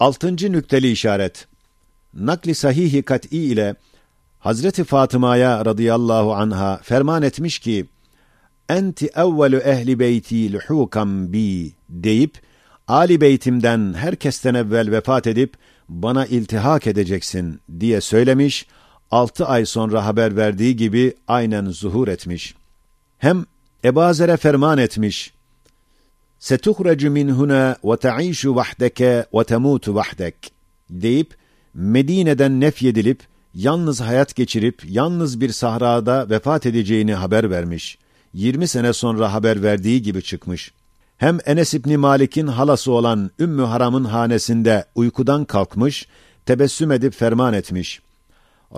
Altıncı nükteli işaret. Nakli sahihi kat'i ile Hazreti Fatıma'ya radıyallahu anha ferman etmiş ki, Enti evvelu ehli beyti luhukam bi deyip, Ali beytimden herkesten evvel vefat edip, bana iltihak edeceksin diye söylemiş, altı ay sonra haber verdiği gibi aynen zuhur etmiş. Hem Ebazer'e ferman etmiş, setuhrecu min huna ve ta'işu vahdeke ve temutu vahdek deyip Medine'den nefyedilip yalnız hayat geçirip yalnız bir sahrada vefat edeceğini haber vermiş. 20 sene sonra haber verdiği gibi çıkmış. Hem Enes İbni Malik'in halası olan Ümmü Haram'ın hanesinde uykudan kalkmış, tebessüm edip ferman etmiş.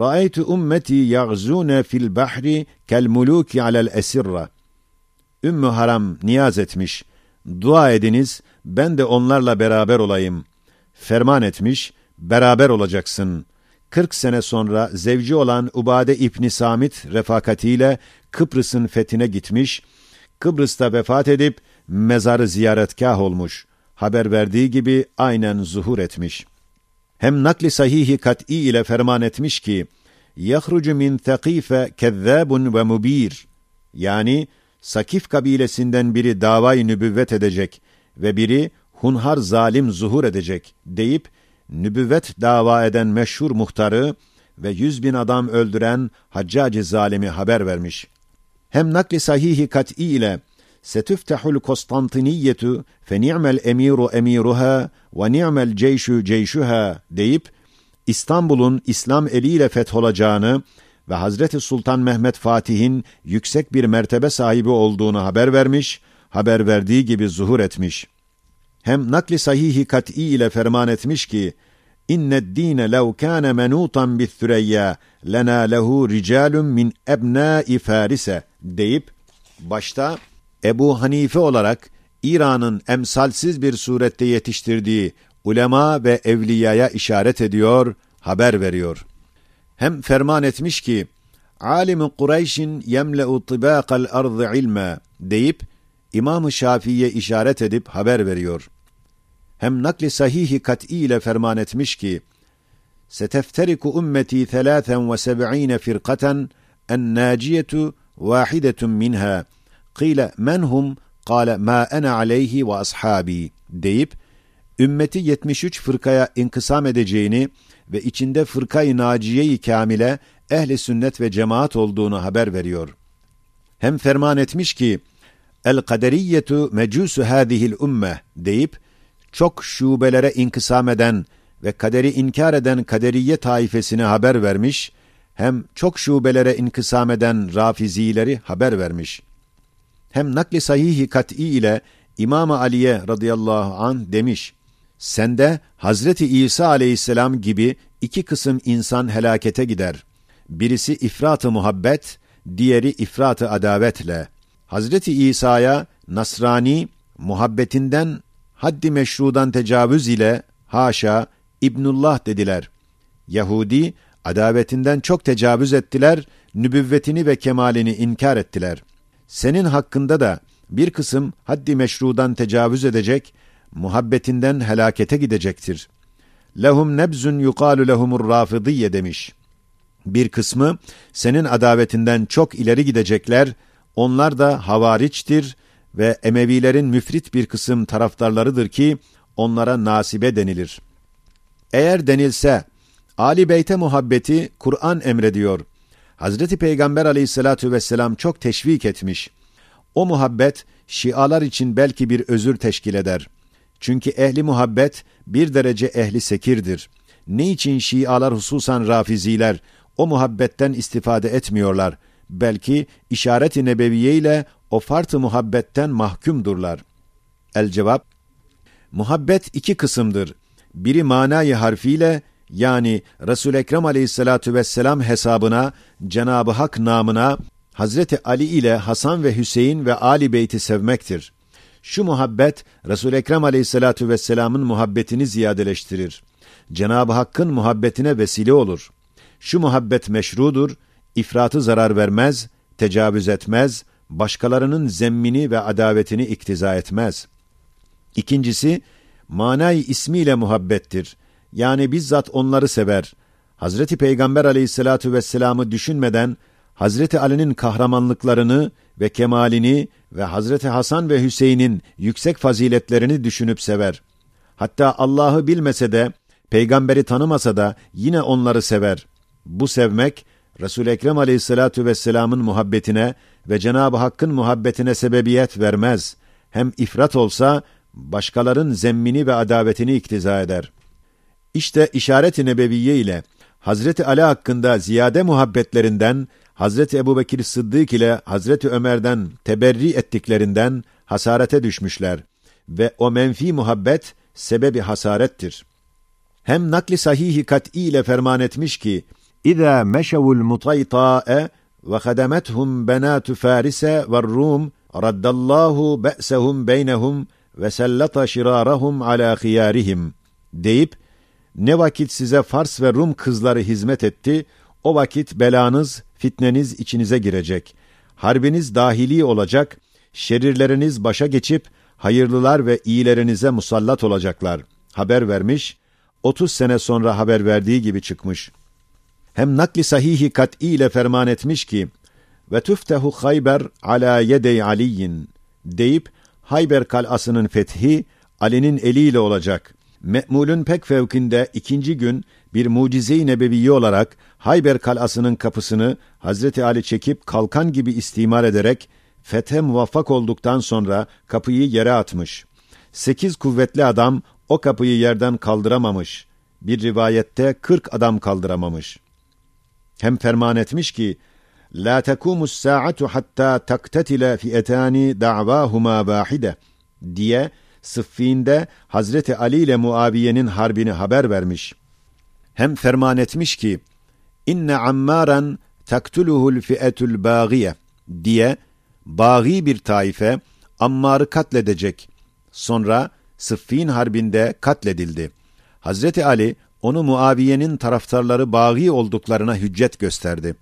Ra'aytu ummeti yagzune fil bahri kel muluki alel esirra. Ümmü Haram niyaz etmiş Dua ediniz, ben de onlarla beraber olayım. Ferman etmiş, beraber olacaksın. 40 sene sonra zevci olan Ubade İbni Samit refakatiyle Kıbrıs'ın fethine gitmiş, Kıbrıs'ta vefat edip mezarı ziyaretkah olmuş. Haber verdiği gibi aynen zuhur etmiş. Hem nakli sahihi kat'i ile ferman etmiş ki, يَخْرُجُ مِنْ ثَقِيفَ كَذَّابٌ ve mubir. Yani, Sakif kabilesinden biri davayı nübüvvet edecek ve biri hunhar zalim zuhur edecek deyip, nübüvvet dava eden meşhur muhtarı ve yüz bin adam öldüren haccacı zalimi haber vermiş. Hem nakli sahihi kat'i ile setüftehul Konstantiniyetu fe ni'mel emiru emiruha ve ni'mel ceyşu ceyşuha deyip İstanbul'un İslam eliyle fetholacağını ve Hazreti Sultan Mehmet Fatih'in yüksek bir mertebe sahibi olduğunu haber vermiş, haber verdiği gibi zuhur etmiş. Hem nakli sahihi kat'i ile ferman etmiş ki, İnned dine lev kâne menutan bis süreyya lena lehu ricalun min ebnâi farise deyip başta Ebu Hanife olarak İran'ın emsalsiz bir surette yetiştirdiği ulema ve evliyaya işaret ediyor, haber veriyor. Hem ferman etmiş ki, alim Kureyş'in yemle'u tibâkal ardı ilme deyip, İmam-ı Şafii'ye işaret edip haber veriyor. Hem nakli sahihi kat'i ile ferman etmiş ki, Setefteriku ümmeti thelâthen ve seb'ine firkaten, en naciyetu vahidetun minha. Kıyle men hum? Kale ma ene aleyhi ve ashabi deyip, ümmeti 73 fırkaya inkısam edeceğini ve içinde fırkayı naciye-i kamile ehli sünnet ve cemaat olduğunu haber veriyor. Hem ferman etmiş ki el kaderiyetu mecusu hadihil ümme deyip çok şubelere inkısam eden ve kaderi inkar eden kaderiye taifesine haber vermiş, hem çok şubelere inkısam eden rafizileri haber vermiş. Hem nakli sahihi kat'i ile İmam Ali'ye radıyallahu an demiş, sende Hazreti İsa aleyhisselam gibi iki kısım insan helakete gider. Birisi ifrat-ı muhabbet, diğeri ifrat-ı adavetle. Hazreti İsa'ya Nasrani muhabbetinden haddi meşrudan tecavüz ile haşa İbnullah dediler. Yahudi adavetinden çok tecavüz ettiler, nübüvvetini ve kemalini inkar ettiler. Senin hakkında da bir kısım haddi meşrudan tecavüz edecek, muhabbetinden helakete gidecektir. Lehum nebzun yukalu lehumur rafidiye demiş. Bir kısmı senin adavetinden çok ileri gidecekler, onlar da havariçtir ve Emevilerin müfrit bir kısım taraftarlarıdır ki onlara nasibe denilir. Eğer denilse Ali Beyt'e muhabbeti Kur'an emrediyor. Hazreti Peygamber aleyhissalatu vesselam çok teşvik etmiş. O muhabbet Şialar için belki bir özür teşkil eder. Çünkü ehli muhabbet bir derece ehli sekirdir. Ne için Şialar hususan Rafiziler o muhabbetten istifade etmiyorlar? Belki işaret-i nebeviye ile o fart-ı muhabbetten mahkumdurlar. El cevap, muhabbet iki kısımdır. Biri manayı harfiyle yani Resul Ekrem Aleyhissalatu vesselam hesabına Cenabı Hak namına Hazreti Ali ile Hasan ve Hüseyin ve Ali Beyt'i sevmektir. Şu muhabbet Resul Ekrem Aleyhissalatu vesselam'ın muhabbetini ziyadeleştirir. Cenab-ı Hakk'ın muhabbetine vesile olur. Şu muhabbet meşrudur, ifratı zarar vermez, tecavüz etmez, başkalarının zemmini ve adavetini iktiza etmez. İkincisi, manay ismiyle muhabbettir. Yani bizzat onları sever. Hazreti Peygamber aleyhissalatu vesselam'ı düşünmeden Hazreti Ali'nin kahramanlıklarını ve kemalini ve Hazreti Hasan ve Hüseyin'in yüksek faziletlerini düşünüp sever. Hatta Allah'ı bilmese de, peygamberi tanımasa da yine onları sever. Bu sevmek, Resul-i Ekrem aleyhissalatu vesselamın muhabbetine ve Cenab-ı Hakk'ın muhabbetine sebebiyet vermez. Hem ifrat olsa, başkaların zemmini ve adavetini iktiza eder. İşte işaret-i nebeviye ile Hazreti Ali hakkında ziyade muhabbetlerinden Hazreti Ebubekir Sıddık ile Hazreti Ömer'den teberri ettiklerinden hasarete düşmüşler ve o menfi muhabbet sebebi hasarettir. Hem nakli sahihi kat'i ile ferman etmiş ki İza meşevul mutayta'e ve hademethum benatu Farise ve Rum raddallahu be'sehum beynehum ve sellata şirarahum ala khiyarihim deyip ne vakit size Fars ve Rum kızları hizmet etti, o vakit belanız, fitneniz içinize girecek. Harbiniz dahili olacak, şerirleriniz başa geçip, hayırlılar ve iyilerinize musallat olacaklar. Haber vermiş, 30 sene sonra haber verdiği gibi çıkmış. Hem nakli sahihi kat'i ile ferman etmiş ki, ve tüftehu Hayber ala yedey Aliyin deyip, Hayber kalasının fethi, Ali'nin eliyle olacak. Me'mulün pek fevkinde ikinci gün bir mucize-i nebeviye olarak Hayber kalasının kapısını Hazreti Ali çekip kalkan gibi istimal ederek fethe muvaffak olduktan sonra kapıyı yere atmış. Sekiz kuvvetli adam o kapıyı yerden kaldıramamış. Bir rivayette kırk adam kaldıramamış. Hem ferman etmiş ki, La tekumus saatu hatta taktetile fiyetani da'vahuma vahide diye Sıffin'de Hazreti Ali ile Muaviye'nin harbini haber vermiş. Hem ferman etmiş ki, inne ammaran taktuluhul fi'etul bagiye diye bagi bir taife Ammar'ı katledecek. Sonra Sıffin harbinde katledildi. Hazreti Ali onu Muaviye'nin taraftarları bagi olduklarına hüccet gösterdi.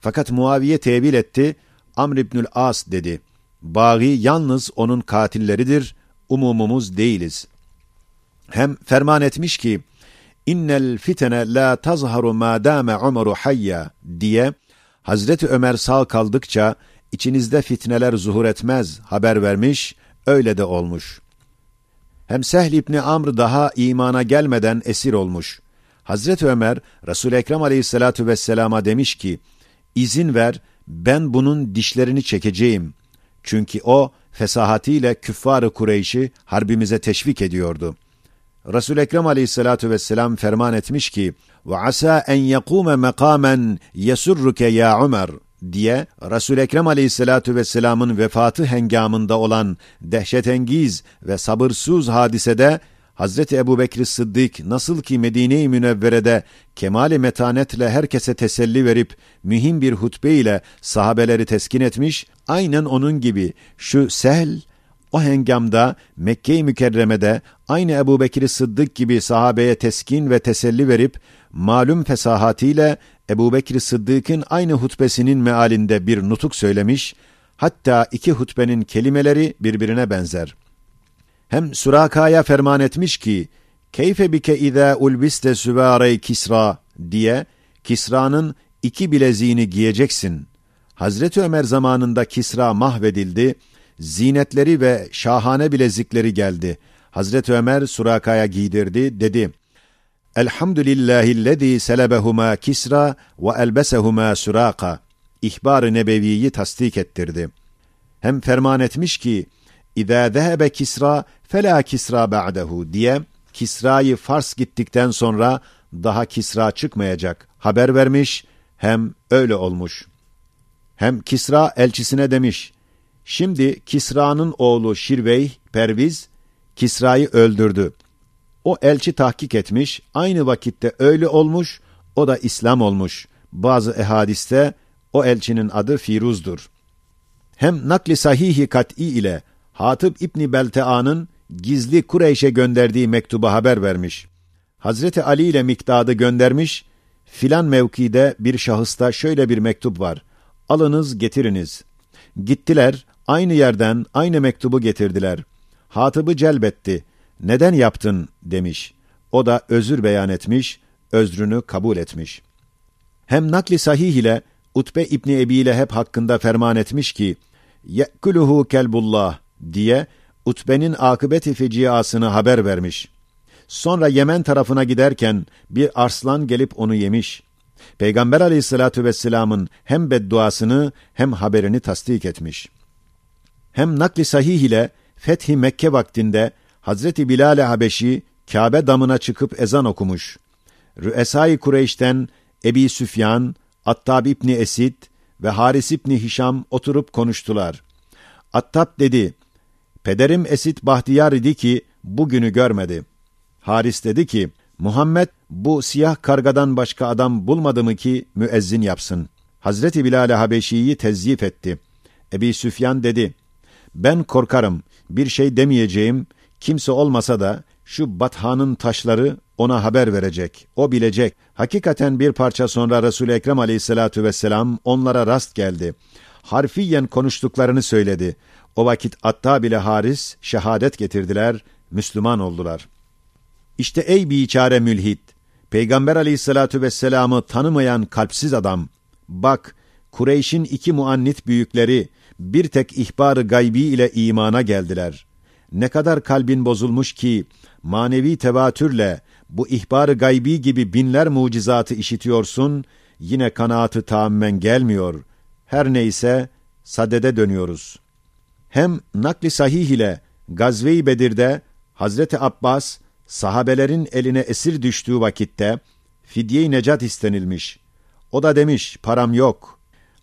Fakat Muaviye tevil etti, Amr İbnül As dedi. Bagi yalnız onun katilleridir, umumumuz değiliz. Hem ferman etmiş ki, innel fitene la tazharu ma dame Ömer'u hayya diye Hazreti Ömer sağ kaldıkça içinizde fitneler zuhur etmez haber vermiş, öyle de olmuş. Hem Sehl İbni Amr daha imana gelmeden esir olmuş. Hazreti Ömer, Resul-i Ekrem aleyhissalatu vesselama demiş ki, izin ver, ben bunun dişlerini çekeceğim. Çünkü o, fesahatiyle küffar-ı Kureyş'i harbimize teşvik ediyordu. Resul Ekrem Aleyhissalatu vesselam ferman etmiş ki: "Ve asa en yakume makamen yesurruke ya Ömer." diye Resul Ekrem Aleyhissalatu vesselam'ın vefatı hengamında olan dehşetengiz ve sabırsız hadisede Hazreti Ebubekir Sıddık nasıl ki Medine-i Münevvere'de kemale metanetle herkese teselli verip mühim bir hutbe ile sahabeleri teskin etmiş, aynen onun gibi şu sel o hengamda Mekke-i Mükerreme'de aynı Ebu Bekir Sıddık gibi sahabeye teskin ve teselli verip malum fesahatiyle Ebu Bekir Sıddık'ın aynı hutbesinin mealinde bir nutuk söylemiş, hatta iki hutbenin kelimeleri birbirine benzer.'' Hem Suraka'ya ferman etmiş ki, Keyfe bike izâ ulbiste süvâre Kisra diye Kisra'nın iki bileziğini giyeceksin. Hazreti Ömer zamanında Kisra mahvedildi, zinetleri ve şahane bilezikleri geldi. Hazreti Ömer Suraka'ya giydirdi, dedi, Elhamdülillahillezî selebehuma Kisra ve elbesehuma Suraka. İhbar-ı Nebevi'yi tasdik ettirdi. Hem ferman etmiş ki, İzâ zehebe Kisra Fela Kisra ba'dehu diye Kisra'yı Fars gittikten sonra daha Kisra çıkmayacak haber vermiş hem öyle olmuş. Hem Kisra elçisine demiş, şimdi Kisra'nın oğlu Şirvey, Perviz, Kisra'yı öldürdü. O elçi tahkik etmiş, aynı vakitte öyle olmuş, o da İslam olmuş. Bazı ehadiste o elçinin adı Firuz'dur. Hem nakli sahihi kat'i ile Hatip İbni Beltea'nın gizli Kureyş'e gönderdiği mektuba haber vermiş. Hazreti Ali ile Mikdad'ı göndermiş, filan mevkide bir şahısta şöyle bir mektup var. Alınız getiriniz. Gittiler, aynı yerden aynı mektubu getirdiler. Hatıbı celbetti Neden yaptın demiş. O da özür beyan etmiş, özrünü kabul etmiş. Hem nakli sahih ile Utbe İbni Ebi ile hep hakkında ferman etmiş ki, ye'kuluhu kelbullah diye Utbe'nin akıbeti feciasını haber vermiş. Sonra Yemen tarafına giderken bir arslan gelip onu yemiş. Peygamber aleyhissalatu vesselamın hem bedduasını hem haberini tasdik etmiş. Hem nakli sahih ile Fethi Mekke vaktinde Hazreti Bilal-i Habeşi Kabe damına çıkıp ezan okumuş. Rüesai Kureyş'ten Ebi Süfyan, Attab İbni Esid ve Haris İbni Hişam oturup konuştular. Attab dedi, Pederim Esid bahtiyar idi ki bugünü görmedi. Haris dedi ki, Muhammed bu siyah kargadan başka adam bulmadı mı ki müezzin yapsın. Hazreti Bilal-i Habeşi'yi tezyif etti. Ebi Süfyan dedi, ben korkarım, bir şey demeyeceğim, kimse olmasa da şu bathanın taşları ona haber verecek, o bilecek. Hakikaten bir parça sonra Resul-i Ekrem aleyhissalatu vesselam onlara rast geldi. Harfiyen konuştuklarını söyledi. O vakit Atta bile Haris şehadet getirdiler, Müslüman oldular. İşte ey biçare mülhit, Peygamber aleyhissalatu vesselam'ı tanımayan kalpsiz adam, bak, Kureyş'in iki muannit büyükleri, bir tek ihbarı gaybi ile imana geldiler. Ne kadar kalbin bozulmuş ki, manevi tevatürle, bu ihbarı gaybi gibi binler mucizatı işitiyorsun, yine kanaatı tamamen gelmiyor. Her neyse, sadede dönüyoruz. Hem nakli sahih ile Gazve-i Bedir'de Hazreti Abbas, sahabelerin eline esir düştüğü vakitte, fidye-i necat istenilmiş. O da demiş, param yok.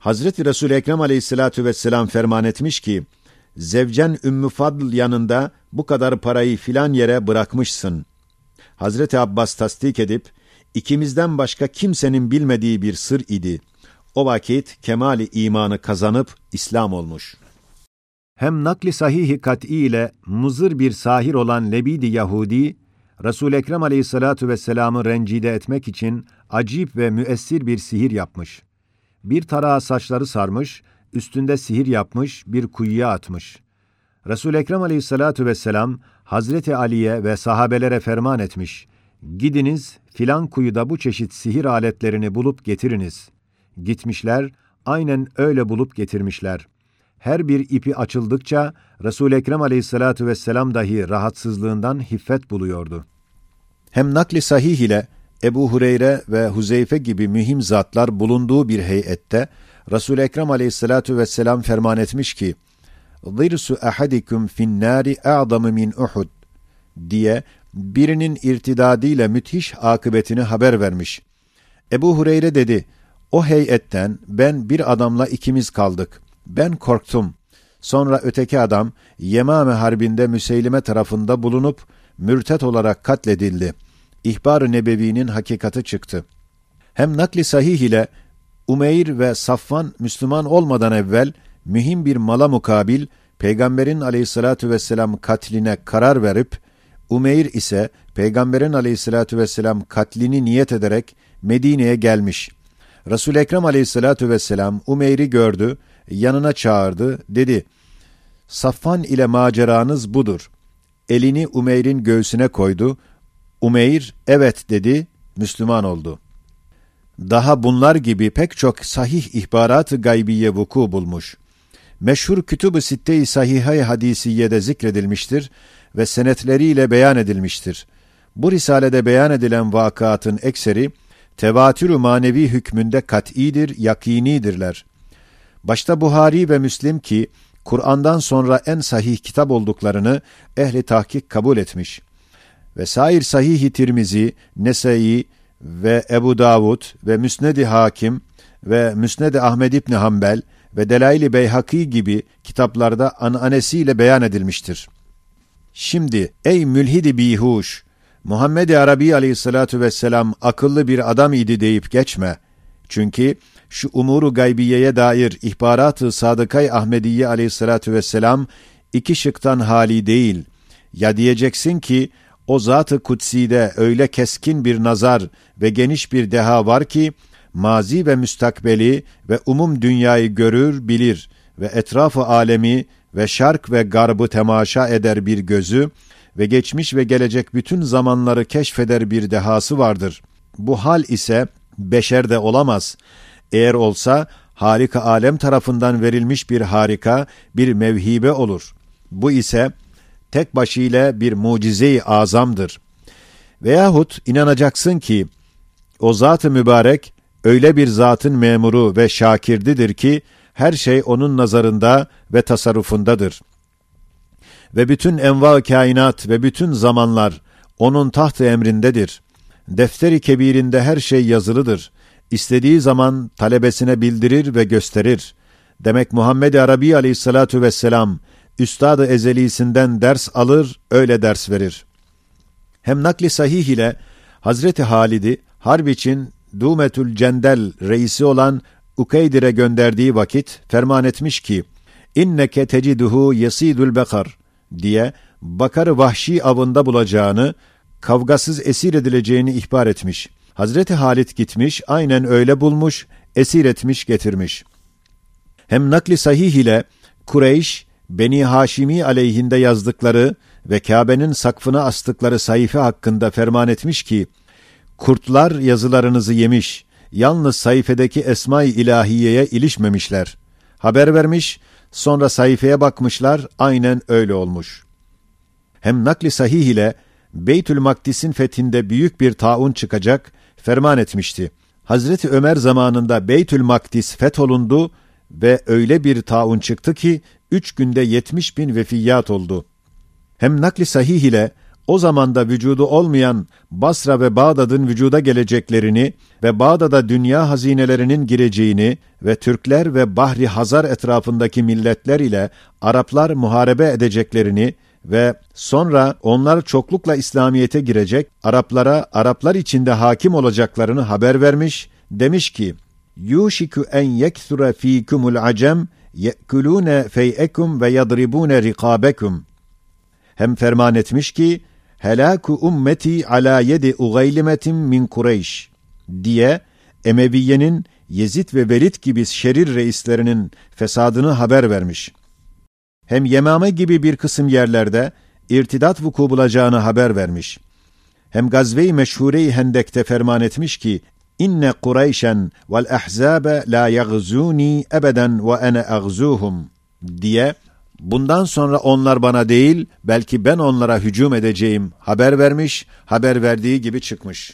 Hazreti Resul Ekrem Aleyhissalatu vesselam ferman etmiş ki, Zevcen Ümmü Fadl yanında bu kadar parayı filan yere bırakmışsın. Hazreti Abbas tasdik edip, ikimizden başka kimsenin bilmediği bir sır idi. O vakit kemali imanı kazanıp İslam olmuş. Hem nakli sahihi kat'i ile muzır bir sahir olan Lebidi Yahudi, resul Ekrem aleyhissalatu vesselam'ı rencide etmek için acip ve müessir bir sihir yapmış. Bir tarağa saçları sarmış, üstünde sihir yapmış, bir kuyuya atmış. resul Ekrem aleyhissalatu vesselam, Hazreti Ali'ye ve sahabelere ferman etmiş. Gidiniz, filan kuyuda bu çeşit sihir aletlerini bulup getiriniz. Gitmişler, aynen öyle bulup getirmişler. Her bir ipi açıldıkça, resul Ekrem aleyhissalatu vesselam dahi rahatsızlığından hiffet buluyordu. Hem nakli sahih ile Ebu Hureyre ve Huzeyfe gibi mühim zatlar bulunduğu bir heyette, resul Ekrem aleyhissalatu vesselam ferman etmiş ki, zirsu ahadikum fin nari a'zamu min Uhud diye birinin irtidadiyle müthiş akıbetini haber vermiş. Ebu Hureyre dedi, o heyetten ben bir adamla ikimiz kaldık. Ben korktum. Sonra öteki adam Yemame Harbi'nde Müseylime tarafında bulunup mürtet olarak katledildi. İhbar-ı Nebevi'nin hakikati çıktı. Hem nakli sahih ile Umeyr ve Safvan Müslüman olmadan evvel mühim bir mala mukabil Peygamberin aleyhissalatu vesselam katline karar verip Umeyr ise Peygamberin aleyhissalatu vesselam katlini niyet ederek Medine'ye gelmiş. Resul Ekrem aleyhissalatu vesselam Umeyr'i gördü, yanına çağırdı, dedi: Safvan ile maceranız budur. Elini Umeyr'in göğsüne koydu. Umeyr evet dedi, Müslüman oldu. Daha bunlar gibi pek çok sahih ihbarat-ı gaybiye vuku bulmuş meşhur Kütüb-ü Sitte-i Sahihay hadisiyede zikredilmiştir ve senetleriyle beyan edilmiştir. Bu risalede beyan edilen vakatın ekseri, tevatürü manevi hükmünde kat'idir, yakinidirler. Başta Buhari ve Müslim ki, Kur'an'dan sonra en sahih kitap olduklarını ehli tahkik kabul etmiş. Ve sair sahih-i Tirmizi, Nesai ve Ebu Davud ve Müsned-i Hakim ve Müsned-i Ahmed İbni Hanbel ve Delail-i Beyhaki gibi kitaplarda ananesiyle beyan edilmiştir. Şimdi ey mülhidi bihuş, Muhammed-i Arabi aleyhissalatu vesselam akıllı bir adam idi deyip geçme. Çünkü şu umuru gaybiyeye dair ihbarat-ı Sadıkay Ahmediye aleyhissalatu vesselam iki şıktan hali değil. Ya diyeceksin ki o zat-ı kutsi'de öyle keskin bir nazar ve geniş bir deha var ki mazi ve müstakbeli ve umum dünyayı görür, bilir ve etrafı alemi ve şark ve garbı temaşa eder bir gözü ve geçmiş ve gelecek bütün zamanları keşfeder bir dehası vardır. Bu hal ise beşerde olamaz. Eğer olsa harika alem tarafından verilmiş bir harika, bir mevhibe olur. Bu ise tek başıyla bir mucize-i azamdır. Veyahut inanacaksın ki o zat-ı mübarek öyle bir zatın memuru ve şakirdidir ki her şey onun nazarında ve tasarrufundadır. Ve bütün enva kainat ve bütün zamanlar onun taht emrindedir. Defteri kebirinde her şey yazılıdır. İstediği zaman talebesine bildirir ve gösterir. Demek Muhammed Arabi aleyhissalatu vesselam üstad-ı ezelisinden ders alır, öyle ders verir. Hem nakli sahih ile Hazreti Halid'i harp için Dumetül Cendel reisi olan Ukeydir'e gönderdiği vakit ferman etmiş ki, inneke teciduhu yesidül bekar diye bakarı vahşi avında bulacağını, kavgasız esir edileceğini ihbar etmiş. Hazreti Halit gitmiş, aynen öyle bulmuş, esir etmiş getirmiş. Hem nakli sahih ile Kureyş, Beni Haşimi aleyhinde yazdıkları ve Kabe'nin sakfına astıkları sayfa hakkında ferman etmiş ki, kurtlar yazılarınızı yemiş, yalnız sayfedeki esma-i ilahiyeye ilişmemişler. Haber vermiş, sonra sayfaya bakmışlar, aynen öyle olmuş. Hem nakli sahih ile Beytül Makdis'in fethinde büyük bir taun çıkacak, ferman etmişti. Hazreti Ömer zamanında Beytül Makdis fetholundu ve öyle bir taun çıktı ki, üç günde yetmiş bin vefiyat oldu. Hem nakli sahih ile o zamanda vücudu olmayan Basra ve Bağdat'ın vücuda geleceklerini ve Bağdat'a dünya hazinelerinin gireceğini ve Türkler ve Bahri Hazar etrafındaki milletler ile Araplar muharebe edeceklerini ve sonra onlar çoklukla İslamiyete girecek, Araplara Araplar içinde hakim olacaklarını haber vermiş, demiş ki, yuşiku en yekthura fikumul acem yekulune feyekum ve yadribune rikabekum. Hem ferman etmiş ki, helaku ummeti ala yedi ugaylimetin min Kureyş diye Emeviye'nin Yezid ve Velid gibi şerir reislerinin fesadını haber vermiş. Hem Yemame gibi bir kısım yerlerde irtidat vuku bulacağını haber vermiş. Hem Gazve-i Meşhure-i Hendek'te ferman etmiş ki, İnne Kureyşen vel ahzabe la yagzuni ebeden ve ene agzuhum diye bundan sonra onlar bana değil belki ben onlara hücum edeceğim haber vermiş, haber verdiği gibi çıkmış.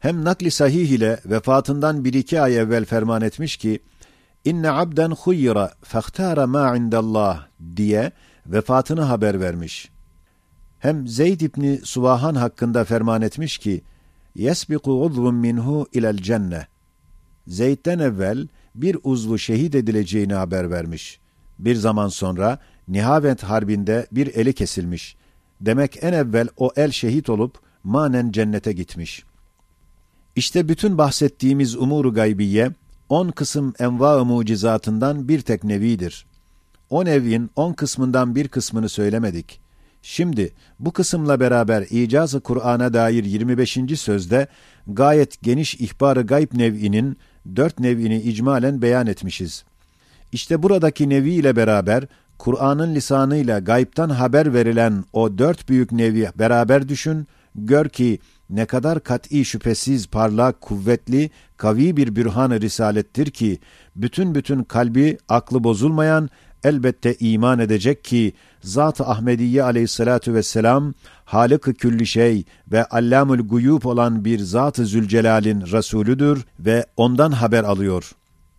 Hem nakli sahih ile vefatından bir iki ay evvel ferman etmiş ki inne abden huyyira fehtara ma indallah diye vefatını haber vermiş. Hem Zeyd İbni Suvahan hakkında ferman etmiş ki yesbiku uzvun minhu ilel cenne. Zeyd'den evvel bir uzvu şehit edileceğini haber vermiş. Bir zaman sonra Nihavent Harbi'nde bir eli kesilmiş. Demek en evvel o el şehit olup manen cennete gitmiş. İşte bütün bahsettiğimiz umuru gaybiye, on kısım enva-ı mucizatından bir tek nevidir. O nevin on kısmından bir kısmını söylemedik. Şimdi bu kısımla beraber icazı Kur'an'a dair 25. sözde gayet geniş ihbarı gayb nev'inin dört nev'ini icmalen beyan etmişiz. İşte buradaki nevi ile beraber Kur'an'ın lisanıyla gaybtan haber verilen o dört büyük nevi beraber düşün, gör ki ne kadar kat'i şüphesiz parlak, kuvvetli, kavi bir bürhan-ı risalettir ki, bütün bütün kalbi, aklı bozulmayan, elbette iman edecek ki, Zat-ı Ahmediye aleyhissalatu vesselam, Halık-ı külli şey ve Allamül guyub olan bir Zat-ı Zülcelal'in Resulüdür ve ondan haber alıyor.''